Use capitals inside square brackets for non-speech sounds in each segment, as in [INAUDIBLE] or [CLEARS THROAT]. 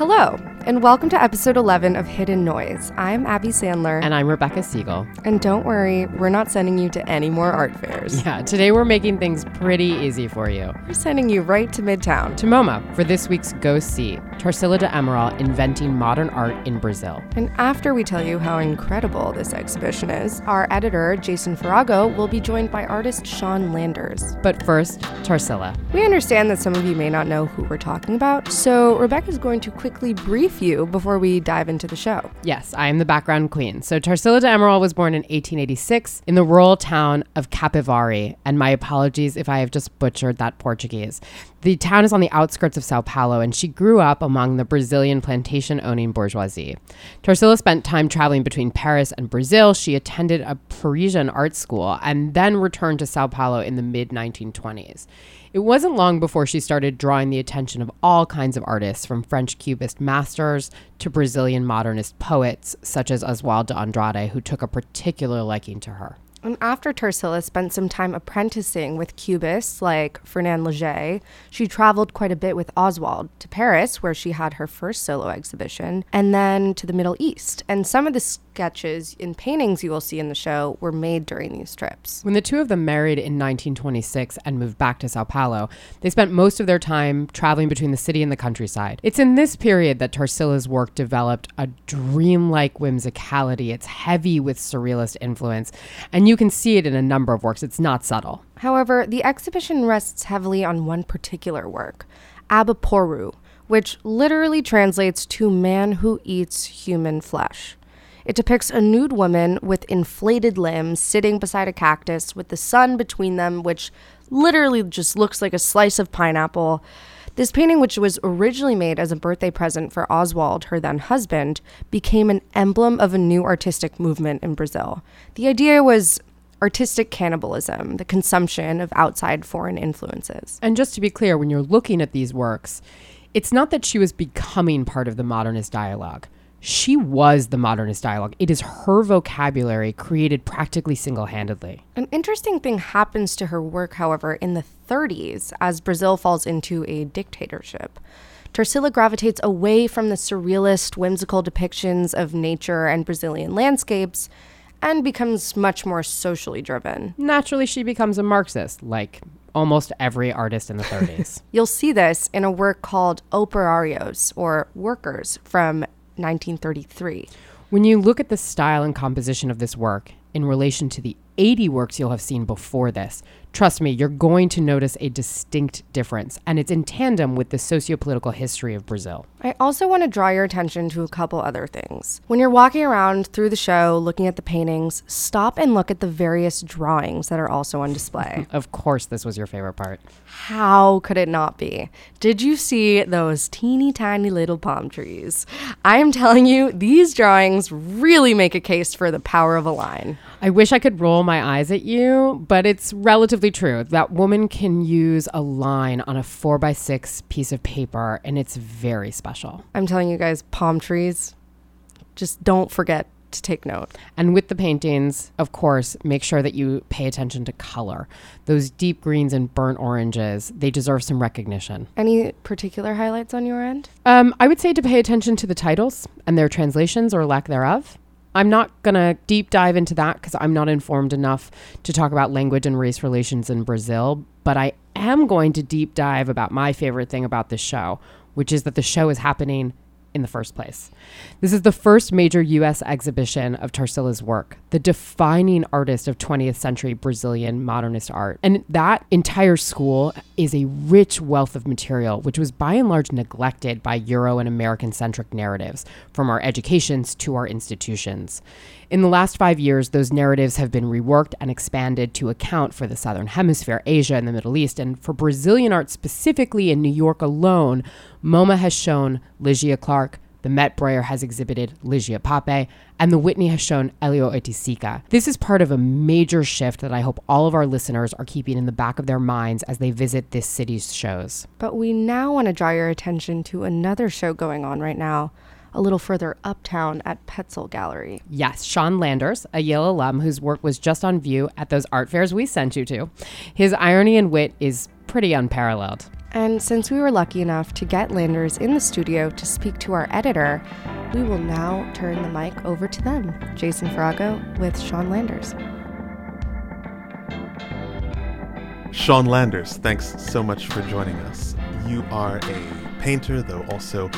Hello, and welcome to episode 11 of Hidden Noise. I'm Abby Sandler. And I'm Rebecca Siegel. And don't worry, we're not sending you to any more art fairs. Yeah, today we're making things pretty easy for you. We're sending you right to Midtown. To MoMA for this week's Go See Tarsila de Amaral Inventing Modern Art in Brazil. And after we tell you how incredible this exhibition is, our editor, Jason Farago, will be joined by artist Sean Landers. But first, Tarsila. We understand that some of you may not know who we're talking about, so Rebecca's going to quickly brief you before we dive into the show. Yes, I am the background queen. So Tarsila de Amaral was born in 1886 in the rural town of Capivari, and my apologies if I have just butchered that Portuguese. The town is on the outskirts of Sao Paulo, and she grew up among the Brazilian plantation owning bourgeoisie. Tarsila spent time traveling between Paris and Brazil. She attended a Parisian art school and then returned to Sao Paulo in the mid 1920s. It wasn't long before she started drawing the attention of all kinds of artists, from French Cubist masters to Brazilian modernist poets such as Oswald de Andrade, who took a particular liking to her. And after Tarsila spent some time apprenticing with cubists like Fernand Léger, she traveled quite a bit with Oswald to Paris, where she had her first solo exhibition, and then to the Middle East. And some of the sketches and paintings you will see in the show were made during these trips. When the two of them married in 1926 and moved back to Sao Paulo, they spent most of their time traveling between the city and the countryside. It's in this period that Tarsila's work developed a dreamlike whimsicality. It's heavy with surrealist influence, and you can see it in a number of works. It's not subtle. However, the exhibition rests heavily on one particular work, Abaporu, which literally translates to man who eats human flesh. It depicts a nude woman with inflated limbs sitting beside a cactus with the sun between them, which literally just looks like a slice of pineapple. This painting, which was originally made as a birthday present for Oswald, her then husband, became an emblem of a new artistic movement in Brazil. The idea was artistic cannibalism, the consumption of outside foreign influences. And just to be clear, when you're looking at these works, it's not that she was becoming part of the modernist dialogue she was the modernist dialogue. It is her vocabulary created practically single handedly. An interesting thing happens to her work, however, in the 30s as Brazil falls into a dictatorship. Tarsila gravitates away from the surrealist, whimsical depictions of nature and Brazilian landscapes and becomes much more socially driven. Naturally, she becomes a Marxist, like almost every artist in the 30s. [LAUGHS] You'll see this in a work called Operarios, or Workers, from 1933. When you look at the style and composition of this work in relation to the 80 works you'll have seen before this, trust me, you're going to notice a distinct difference, and it's in tandem with the sociopolitical history of Brazil. I also want to draw your attention to a couple other things. When you're walking around through the show looking at the paintings, stop and look at the various drawings that are also on display. [LAUGHS] of course, this was your favorite part. How could it not be? Did you see those teeny tiny little palm trees? I am telling you, these drawings really make a case for the power of a line. I wish I could roll my eyes at you, but it's relatively true. That woman can use a line on a four by six piece of paper, and it's very special. I'm telling you guys, palm trees, just don't forget to take note. And with the paintings, of course, make sure that you pay attention to color. Those deep greens and burnt oranges, they deserve some recognition. Any particular highlights on your end? Um, I would say to pay attention to the titles and their translations or lack thereof. I'm not going to deep dive into that because I'm not informed enough to talk about language and race relations in Brazil, but I am going to deep dive about my favorite thing about this show, which is that the show is happening in the first place. This is the first major US exhibition of Tarsila's work, the defining artist of 20th century Brazilian modernist art. And that entire school is a rich wealth of material, which was by and large neglected by Euro and American centric narratives, from our educations to our institutions. In the last five years, those narratives have been reworked and expanded to account for the Southern Hemisphere, Asia, and the Middle East. And for Brazilian art specifically in New York alone, MoMA has shown Lygia Clark, the Met Breuer has exhibited Lygia Pape, and the Whitney has shown Hélio Oiticica. This is part of a major shift that I hope all of our listeners are keeping in the back of their minds as they visit this city's shows. But we now want to draw your attention to another show going on right now a little further uptown at Petzel Gallery. Yes, Sean Landers, a Yale alum whose work was just on view at those art fairs we sent you to. His irony and wit is pretty unparalleled. And since we were lucky enough to get Landers in the studio to speak to our editor, we will now turn the mic over to them. Jason Farago with Sean Landers. Sean Landers, thanks so much for joining us. You are a painter, though also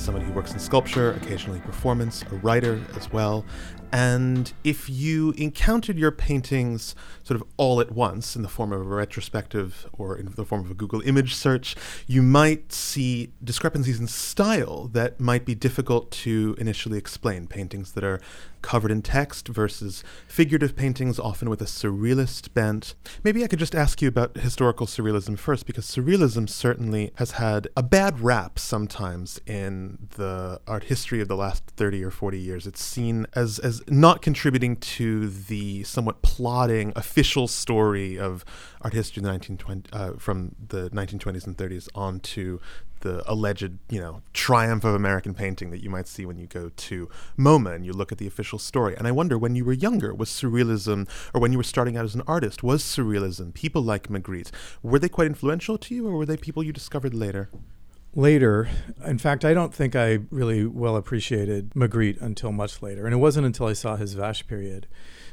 somebody who works in sculpture, occasionally performance, a writer as well, and if you encountered your paintings sort of all at once in the form of a retrospective or in the form of a Google image search, you might see discrepancies in style that might be difficult to initially explain. Paintings that are covered in text versus figurative paintings, often with a surrealist bent. Maybe I could just ask you about historical surrealism first, because surrealism certainly has had a bad rap sometimes in the art history of the last 30 or 40 years. It's seen as, as not contributing to the somewhat plodding official story of art history in the 1920, uh, from the 1920s and 30s on to the alleged, you know, triumph of American painting that you might see when you go to MoMA and you look at the official story. And I wonder, when you were younger, was surrealism, or when you were starting out as an artist, was surrealism, people like Magritte, were they quite influential to you, or were they people you discovered later? Later, in fact, I don't think I really well appreciated Magritte until much later. And it wasn't until I saw his Vache period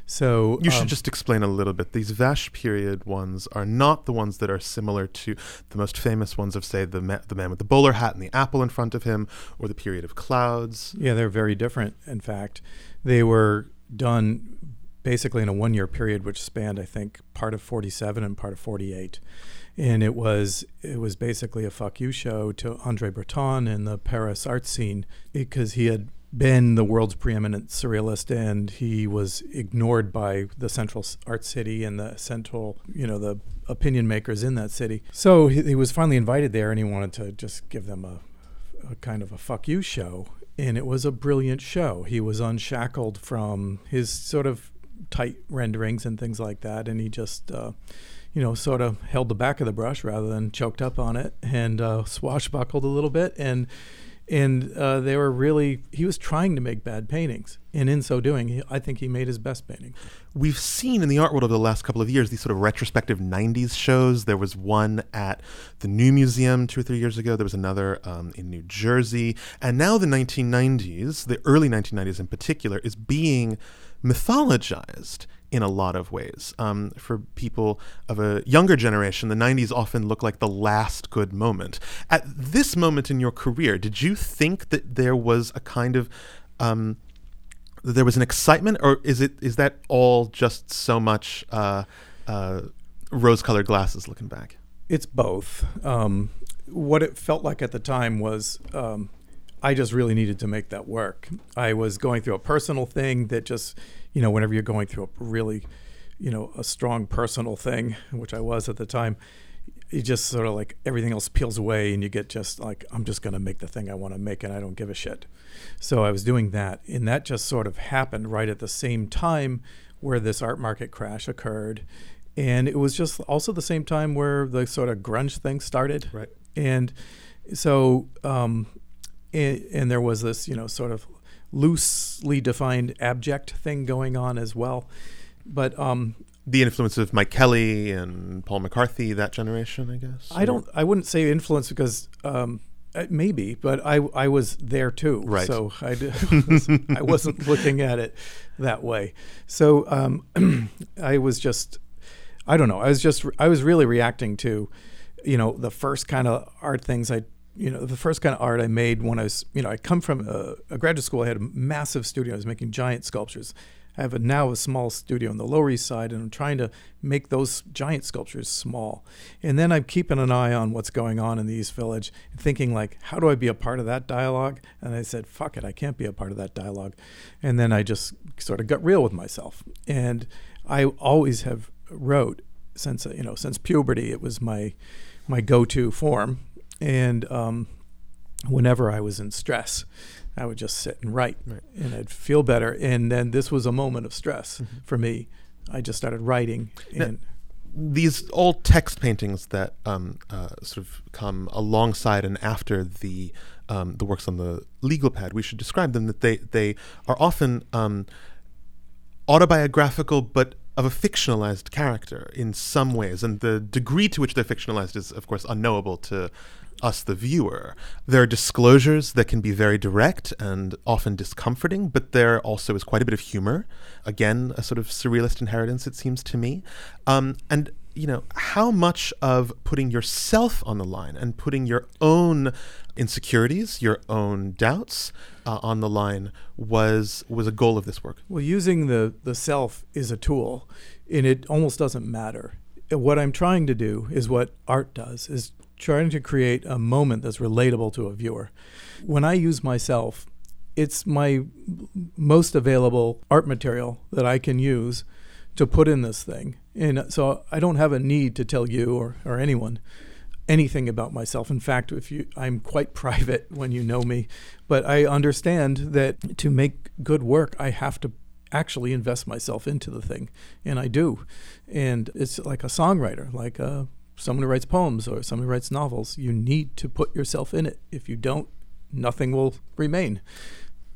so you should um, just explain a little bit. These Vache period ones are not the ones that are similar to the most famous ones of, say, the ma- the man with the bowler hat and the apple in front of him, or the period of clouds. Yeah, they're very different. In fact, they were done basically in a one year period, which spanned, I think, part of 47 and part of 48 and it was it was basically a fuck you show to Andre Breton and the Paris art scene because he had been the world's preeminent surrealist, and he was ignored by the central art city and the central, you know, the opinion makers in that city. So he, he was finally invited there, and he wanted to just give them a, a kind of a fuck you show. And it was a brilliant show. He was unshackled from his sort of tight renderings and things like that, and he just. Uh, you know, sort of held the back of the brush rather than choked up on it and uh, swashbuckled a little bit. And and uh, they were really he was trying to make bad paintings. And in so doing he, i think he made his best painting. We've seen in the art world over the last couple of years these sort of retrospective 90s shows. There was one at the new museum two or three years ago. There was another um, in new jersey. And now the 1990s the early 1990s in particular is being mythologized in a lot of ways. Um, for people of a younger generation, the 90s often look like the last good moment. At this moment in your career, did you think that there was a kind of um, there was an excitement, or is it is that all just so much uh, uh, rose-colored glasses looking back? It's both. Um, what it felt like at the time was um, I just really needed to make that work. I was going through a personal thing that just, you know, whenever you're going through a really, you know, a strong personal thing, which I was at the time, you just sort of like everything else peels away and you get just like, I'm just going to make the thing I want to make and I don't give a shit. So I was doing that. And that just sort of happened right at the same time where this art market crash occurred. And it was just also the same time where the sort of grunge thing started. Right. And so, um, and, and there was this, you know, sort of loosely defined abject thing going on as well. But um, the influence of Mike Kelley and Paul McCarthy, that generation, I guess. I don't. I wouldn't say influence because um, uh, maybe, but I I was there too. Right. So I [LAUGHS] I wasn't looking at it that way. So um, [CLEARS THROAT] I was just I don't know. I was just I was really reacting to you know the first kind of art things I you know, the first kind of art I made when I was, you know, I come from a, a, graduate school. I had a massive studio. I was making giant sculptures. I have a, now a small studio on the Lower East Side, and I'm trying to make those giant sculptures small. And then I'm keeping an eye on what's going on in the East Village, thinking like, how do I be a part of that dialogue? And I said, fuck it, I can't be a part of that dialogue. And then I just sort of got real with myself. And I always have wrote since you know since puberty. It was my my go-to form and um, whenever I was in stress, I would just sit and write, right. and I'd feel better. And then this was a moment of stress mm-hmm. for me. I just started writing. And now, these old text paintings that um, uh, sort of come alongside and after the um, the works on the legal pad, we should describe them that they they are often um, autobiographical, but of a fictionalized character in some ways, and the degree to which they're fictionalized is, of course, unknowable to us, the viewer. There are disclosures that can be very direct and often discomforting, but there also is quite a bit of humor. Again, a sort of surrealist inheritance, it seems to me. Um, and you know, how much of putting yourself on the line and putting your own insecurities, your own doubts uh, on the line was was a goal of this work? Well, using the the self is a tool, and it almost doesn't matter. What I'm trying to do is what art does: is trying to create a moment that's relatable to a viewer. When I use myself, it's my most available art material that I can use to put in this thing. And so I don't have a need to tell you or, or anyone anything about myself. In fact, if you I'm quite [LAUGHS] private when you know me, but I understand that to make good work, I have to actually invest myself into the thing, and I do. And it's like a songwriter, like a someone who writes poems or someone who writes novels, you need to put yourself in it. If you don't, nothing will remain.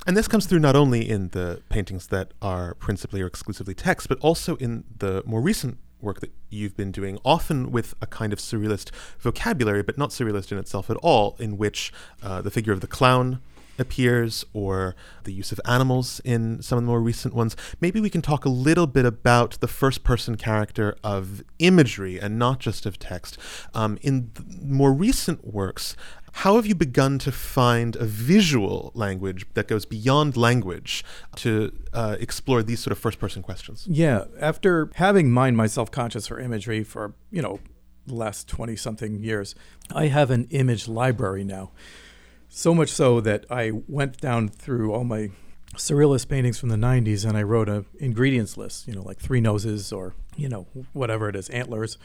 And this comes through not only in the paintings that are principally or exclusively text, but also in the more recent work that you've been doing, often with a kind of surrealist vocabulary, but not surrealist in itself at all, in which uh, the figure of the clown appears or the use of animals in some of the more recent ones. Maybe we can talk a little bit about the first person character of imagery and not just of text. Um, in more recent works, how have you begun to find a visual language that goes beyond language to uh, explore these sort of first person questions? Yeah, after having mined myself conscious for imagery for, you know, the last 20 something years, I have an image library now. So much so that I went down through all my surrealist paintings from the 90s and I wrote a ingredients list, you know, like three noses or, you know, whatever it is, antlers.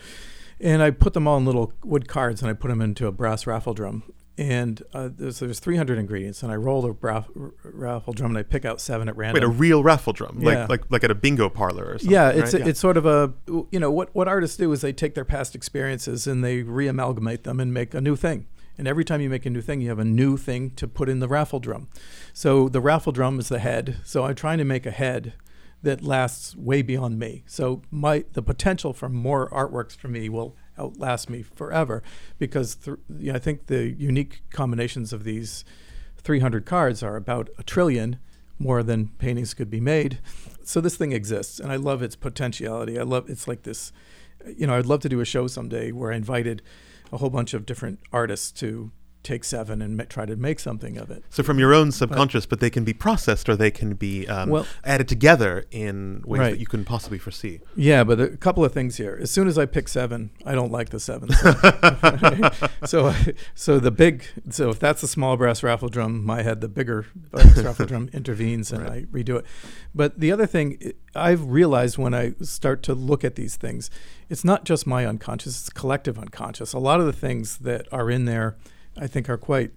And I put them all in little wood cards and I put them into a brass raffle drum. And uh, there's, there's 300 ingredients, and I roll the braff, raffle drum and I pick out seven at random. Wait, a real raffle drum, yeah. like like like at a bingo parlor or something. Yeah, it's right? a, yeah. it's sort of a you know what what artists do is they take their past experiences and they reamalgamate them and make a new thing. And every time you make a new thing, you have a new thing to put in the raffle drum. So the raffle drum is the head. So I'm trying to make a head that lasts way beyond me. So my the potential for more artworks for me will outlast me forever because th- you know, I think the unique combinations of these 300 cards are about a trillion more than paintings could be made. So this thing exists and I love its potentiality. I love it's like this you know, I'd love to do a show someday where I invited a whole bunch of different artists to take seven and ma- try to make something of it. So from your own subconscious, but, but they can be processed or they can be um, well, added together in ways right. that you couldn't possibly foresee. Yeah, but a couple of things here. As soon as I pick seven, I don't like the seven. [LAUGHS] So, so, the big, so if that's a small brass raffle drum, my head, the bigger brass raffle drum [LAUGHS] intervenes and right. I redo it. But the other thing I've realized when I start to look at these things, it's not just my unconscious; it's collective unconscious. A lot of the things that are in there I think are quite,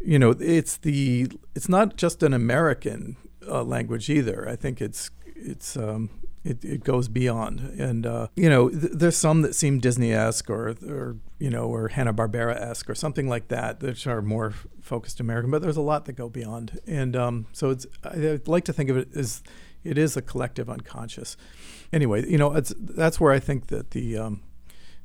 you know, it's the it's not just an American uh, language either. I think it's it's um, it, it goes beyond, and uh, you know, th- there's some that seem Disney-esque or or you know or Hanna Barbera-esque or something like that, which are more focused American. But there's a lot that go beyond, and um, so it's I, I'd like to think of it as it is a collective unconscious. Anyway, you know, it's that's where I think that the um,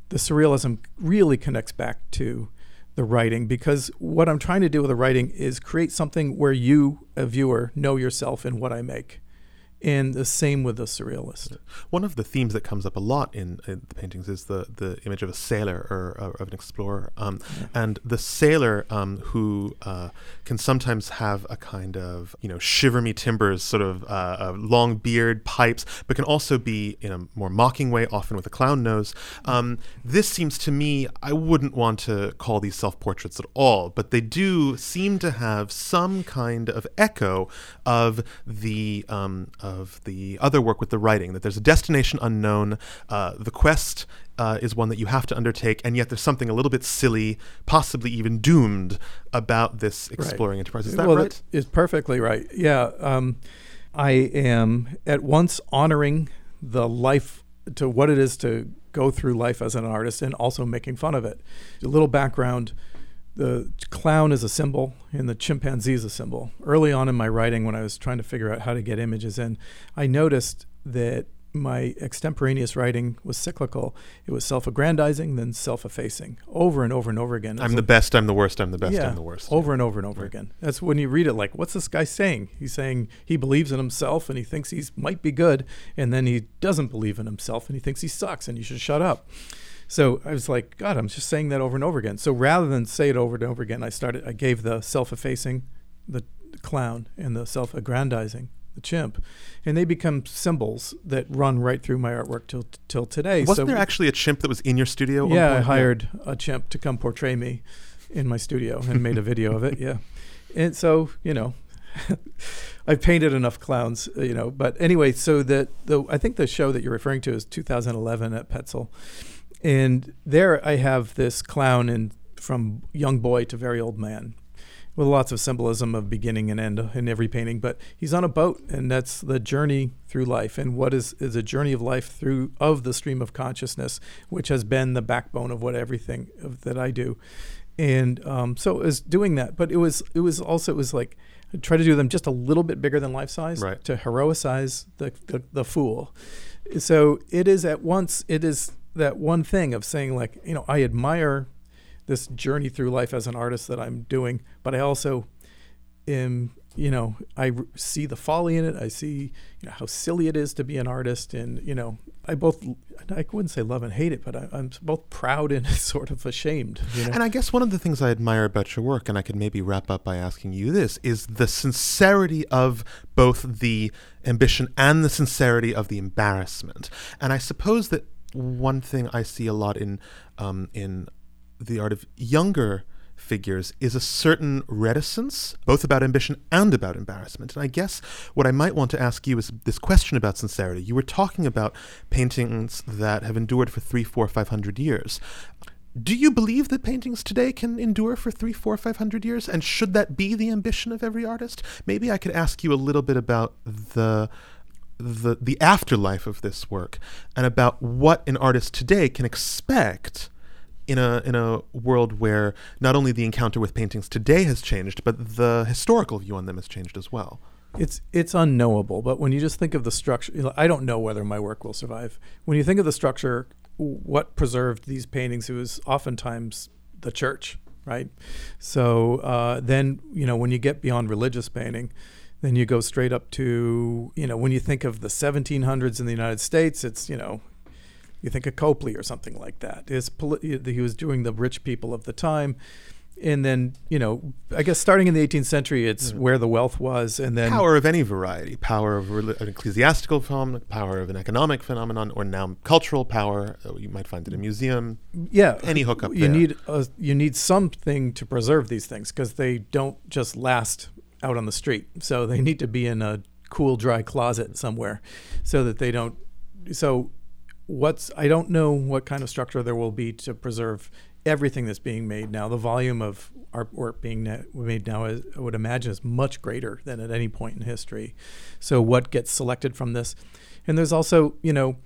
the surrealism really connects back to the writing because what I'm trying to do with the writing is create something where you, a viewer, know yourself in what I make and the same with the surrealist. One of the themes that comes up a lot in, in the paintings is the, the image of a sailor or, or of an explorer. Um, yeah. And the sailor um, who uh, can sometimes have a kind of, you know, shiver me timbers, sort of uh, a long beard, pipes, but can also be in a more mocking way, often with a clown nose. Um, this seems to me, I wouldn't want to call these self portraits at all, but they do seem to have some kind of echo of the. Um, of the other work with the writing, that there's a destination unknown. Uh, the quest uh, is one that you have to undertake, and yet there's something a little bit silly, possibly even doomed, about this exploring right. enterprise. Is that well, right? It's perfectly right. Yeah. Um, I am at once honoring the life to what it is to go through life as an artist and also making fun of it. A little background the clown is a symbol and the chimpanzee is a symbol. Early on in my writing, when I was trying to figure out how to get images in, I noticed that my extemporaneous writing was cyclical. It was self-aggrandizing, then self-effacing, over and over and over again. I'm the best. I'm the worst. I'm the best. yeah, I'm the worst. over and over and over again. That's when you read it. Like, what's this guy saying? He's saying he believes in himself and he thinks he might be good, and then he doesn't believe in himself and he thinks he sucks and you should shut up. So I was like, God, I'm just saying that over and over again. So rather than say it over and over again, I started. I gave the self-effacing, the clown, and the self-aggrandizing, the chimp, and they become symbols that run right through my artwork till till today. Wasn't so there actually a chimp that was in your studio? yeah, I hired a chimp to come portray me in my studio and made a video of it. Yeah, [LAUGHS] and so you know, [LAUGHS] I've painted enough clowns, you know. But anyway, so that the I think the show that you're referring to is 2011 at Petzel, and there I have this clown and from young boy to very old man. With lots of symbolism of beginning and end in every painting, but he's on a boat, and that's the journey through life. And what is is a journey of life through of the stream of consciousness, which has been the backbone of what everything of, that I do. And um, so it was doing that, but it was it was also it was like I try to do them just a little bit bigger than life size Right. to heroicize the, the the fool. So it is at once it is that one thing of saying like you know I admire this journey through life as an artist that I'm doing, but I also am you know I see the folly in it. I see you know how silly it is to be an artist, and you know I both I wouldn't say love and hate it, but I, I'm both proud and [LAUGHS] sort of ashamed. You know? And I guess one of the things I admire about your work, and I could maybe wrap up by asking you this, is the sincerity of both the ambition and the sincerity of the embarrassment. And I suppose that one thing I see a lot in um, in the art of younger figures is a certain reticence, both about ambition and about embarrassment. And I guess what I might want to ask you is this question about sincerity. You were talking about paintings that have endured for three, four, five hundred years. Do you believe that paintings today can endure for three, four, five hundred years? And should that be the ambition of every artist? Maybe I could ask you a little bit about the the the afterlife of this work and about what an artist today can expect in a in a world where not only the encounter with paintings today has changed, but the historical view on them has changed as well. It's it's unknowable, but when you just think of the structure, you know, I don't know whether my work will survive. When you think of the structure, what preserved these paintings? It was oftentimes the church, right? So uh, then you know when you get beyond religious painting, then you go straight up to you know when you think of the 1700s in the United States, it's you know you think of Copley or something like that. His poli- he was doing the rich people of the time. And then, you know, I guess starting in the 18th century, it's where the wealth was. And then power of any variety, power of reli- an ecclesiastical phenomenon, power of an economic phenomenon, or now cultural power. uh, You might find it in a museum. yeah any hookup you there. need a, you need something to preserve these things because they don't just last out on the street. So they need to be in a cool dry closet somewhere so that they don't so what's i don't know what kind of structure there will be to preserve everything that's being made now. The volume of artwork being made now is, i would imagine is much greater than at any point in history. So what gets selected from this? And there's also you know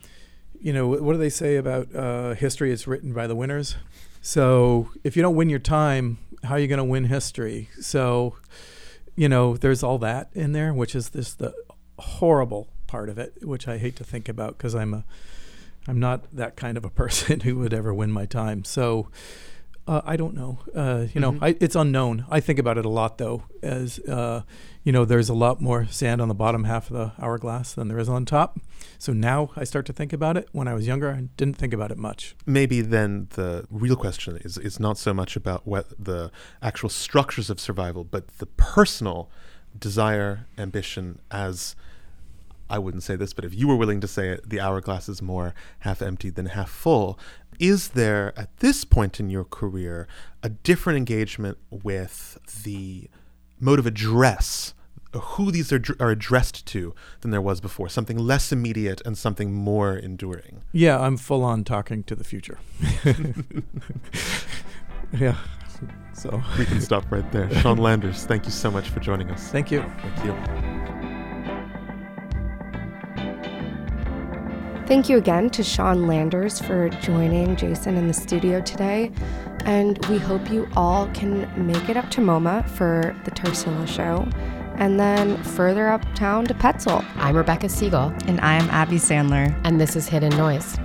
you know what do they say about uh, history? Is written by the winners. So if you don't win your time how are you going to win history? So you know there's all that in there which is this the horrible part of it which i hate to think about because i'm a i'm not that kind of a [LAUGHS] person who would ever win my time. So uh, I don't know. Uh, you know, Mhm. I, it's unknown. I think about it a lot, though, as uh, you know, there's a lot more sand on the bottom half of the hourglass than there is on top. So now I start to think about it. When I was younger, I didn't think about it much. Maybe then the real question is is not so much about what the actual structures of survival, but the personal desire, ambition as I wouldn't say this, but if you were willing to say it, the hourglass is more half empty than half full. Is there, at this point in your career, a different engagement with the mode of address, who these are, are addressed to, than there was before? Something less immediate and something more enduring. Yeah, I'm full on talking to the future. [LAUGHS] yeah. So We can stop right there. [LAUGHS] Sean Landers, thank you so much for joining us. thank you. Thank you. Thank you again to Sean Landers for joining Jason in the studio today. And we hope you all can make it up to MoMA for the Tarsila show. and then further uptown to Petzel. I'm Rebecca Siegel, And I'm Abby Sandler. and this is Hidden Noise.